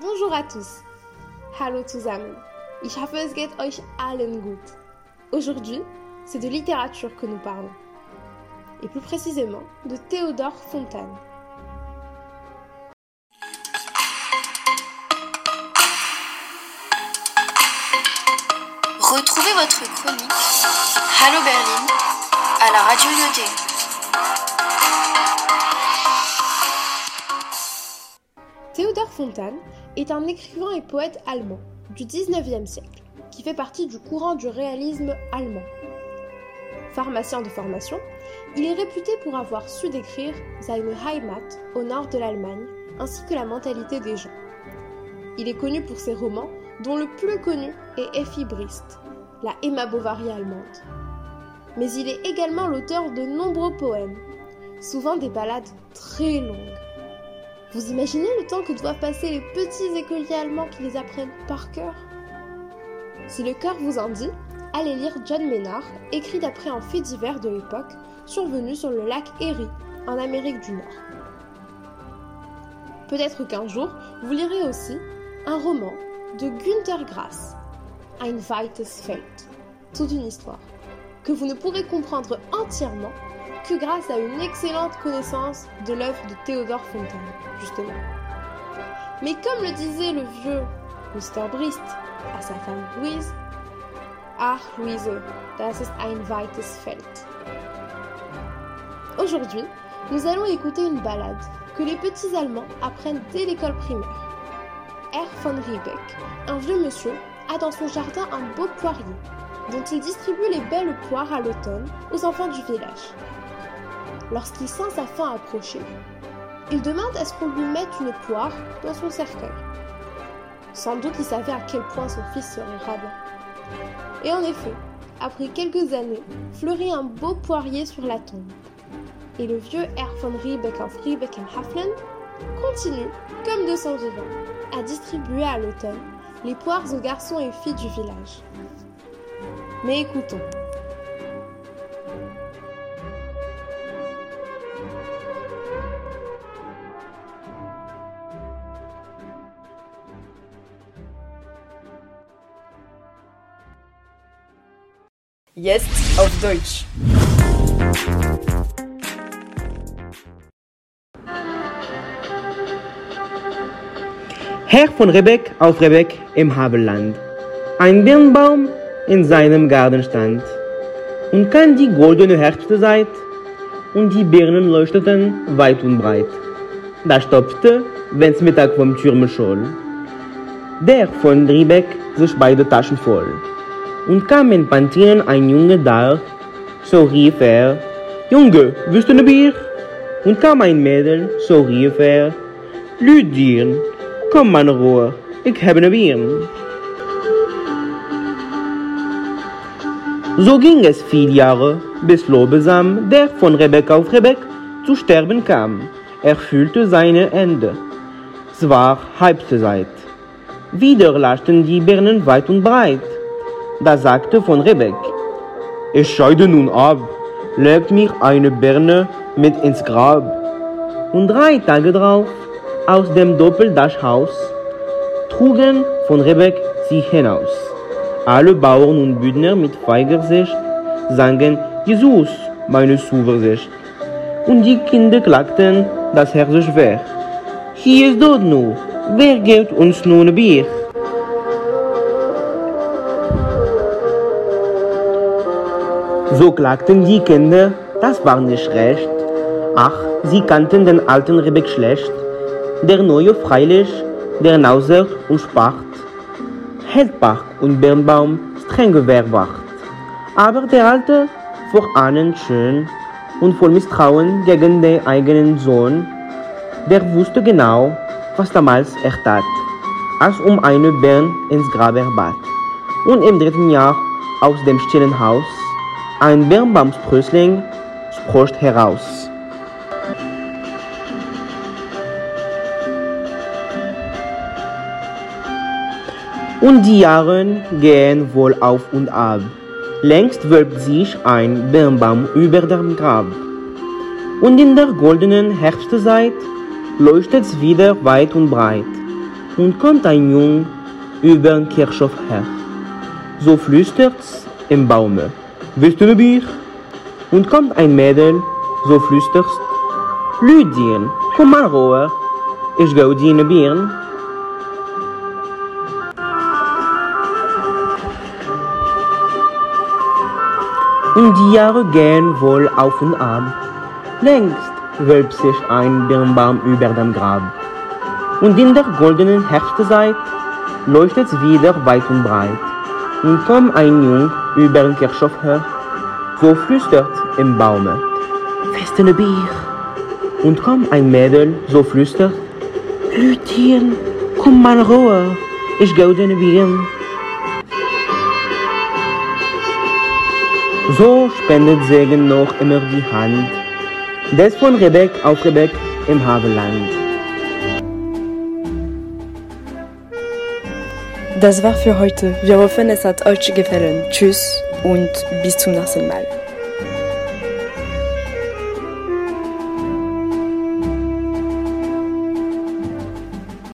Bonjour à tous. Hallo zusammen. Ich hoffe, es geht euch allen gut. Aujourd'hui, c'est de littérature que nous parlons. Et plus précisément, de Théodore Fontane. Retrouvez votre chronique Hallo Berlin à la radio Lyoté. Théodore Fontane est un écrivain et poète allemand du 19e siècle qui fait partie du courant du réalisme allemand. Pharmacien de formation, il est réputé pour avoir su décrire seine Heimat au nord de l'Allemagne ainsi que la mentalité des gens. Il est connu pour ses romans dont le plus connu est Effi Briest, la Emma Bovary allemande. Mais il est également l'auteur de nombreux poèmes, souvent des ballades très longues. Vous imaginez le temps que doivent passer les petits écoliers allemands qui les apprennent par cœur? Si le cœur vous en dit, allez lire John Maynard, écrit d'après un fait divers de l'époque, survenu sur le lac Erie, en Amérique du Nord. Peut-être qu'un jour, vous lirez aussi un roman de Günther Grass, Ein weites Feld, toute une histoire, que vous ne pourrez comprendre entièrement que grâce à une excellente connaissance de l'œuvre de Théodore Fontane, justement. Mais comme le disait le vieux Mr. Briest à sa femme Louise, Ach Louise, das ist ein weites Feld. Aujourd'hui, nous allons écouter une ballade que les petits Allemands apprennent dès l'école primaire. R. von Riebeck, un vieux monsieur, a dans son jardin un beau poirier, dont il distribue les belles poires à l'automne aux enfants du village. Lorsqu'il sent sa faim approcher, il demande à ce qu'on lui mette une poire dans son cercueil. Sans doute il savait à quel point son fils serait radin. Et en effet, après quelques années, fleurit un beau poirier sur la tombe. Et le vieux R. von Riebeck auf Riebeck-en-Haflen continue, comme de son vivant, à distribuer à l'automne les poires aux garçons et filles du village. Mais écoutons. Jetzt auf Deutsch. Herr von Rebeck auf Rebeck im Havelland. Ein Birnbaum in seinem Garten stand. Und kann die goldene Herbstzeit und die Birnen leuchteten weit und breit. Da stoppte, wenn's Mittag vom Türme scholl, der von Rebeck sich beide Taschen voll. Und kam in Pantinen ein Junge da, so rief er, Junge, willst du ne Bier? Und kam ein Mädel, so rief er, Lüdieren, komm meine Ruhe, ich habe ne Bier. So ging es viele Jahre, bis Lobesam, der von Rebeck auf Rebeck zu sterben kam. Er fühlte seine Ende. Es war Halbzeit. Wieder laschten die Birnen weit und breit. Da sagte von Rebeck, ich scheide nun ab, legt mich eine Birne mit ins Grab. Und drei Tage drauf, aus dem Doppeldachhaus, trugen von Rebeck sie hinaus. Alle Bauern und Bündner mit feiger Sicht sangen Jesus, meine Zuversicht. Und die Kinder klagten das Herz so schwer. Hier ist dort nur, wer gibt uns nun ein Bier? So klagten die Kinder, das war nicht recht. Ach, sie kannten den alten Rebeck schlecht. Der Neue freilich, der Nauser und Spacht, Heldbach und Birnbaum strenge Wehrwacht. Aber der Alte, vor ahnen schön und voll Misstrauen gegen den eigenen Sohn, der wusste genau, was damals er tat, als um eine Birn ins Grab er bat. Und im dritten Jahr aus dem stillen Haus ein Birnbaumsprössling sprocht heraus. Und die Jahre gehen wohl auf und ab. Längst wölbt sich ein Birnbaum über dem Grab. Und in der goldenen Herbstzeit leuchtet's wieder weit und breit. und kommt ein Jung über den Kirchhof her. So flüstert's im Baume. Willst du ne Bier? Und kommt ein Mädel, so flüsterst. Lüdien, komm mal roher, ich gau dir ne Bieren. Und die Jahre gehen wohl auf und ab. Längst wölbt sich ein Birnbaum über dem Grab. Und in der goldenen Herbstzeit leuchtet's wieder weit und breit. Und komm ein Jung über den Kirchhof her, so flüstert im Baume, festene Bier. Und komm ein Mädel, so flüstert, Lütchen, komm mal roher, ich gau deine Bieren. So spendet Segen noch immer die Hand, des von Rebeck auf Rebeck im Havelland. Das war für heute. Wir hoffen, es hat euch gefallen. Tschüss und bis zum nächsten Mal.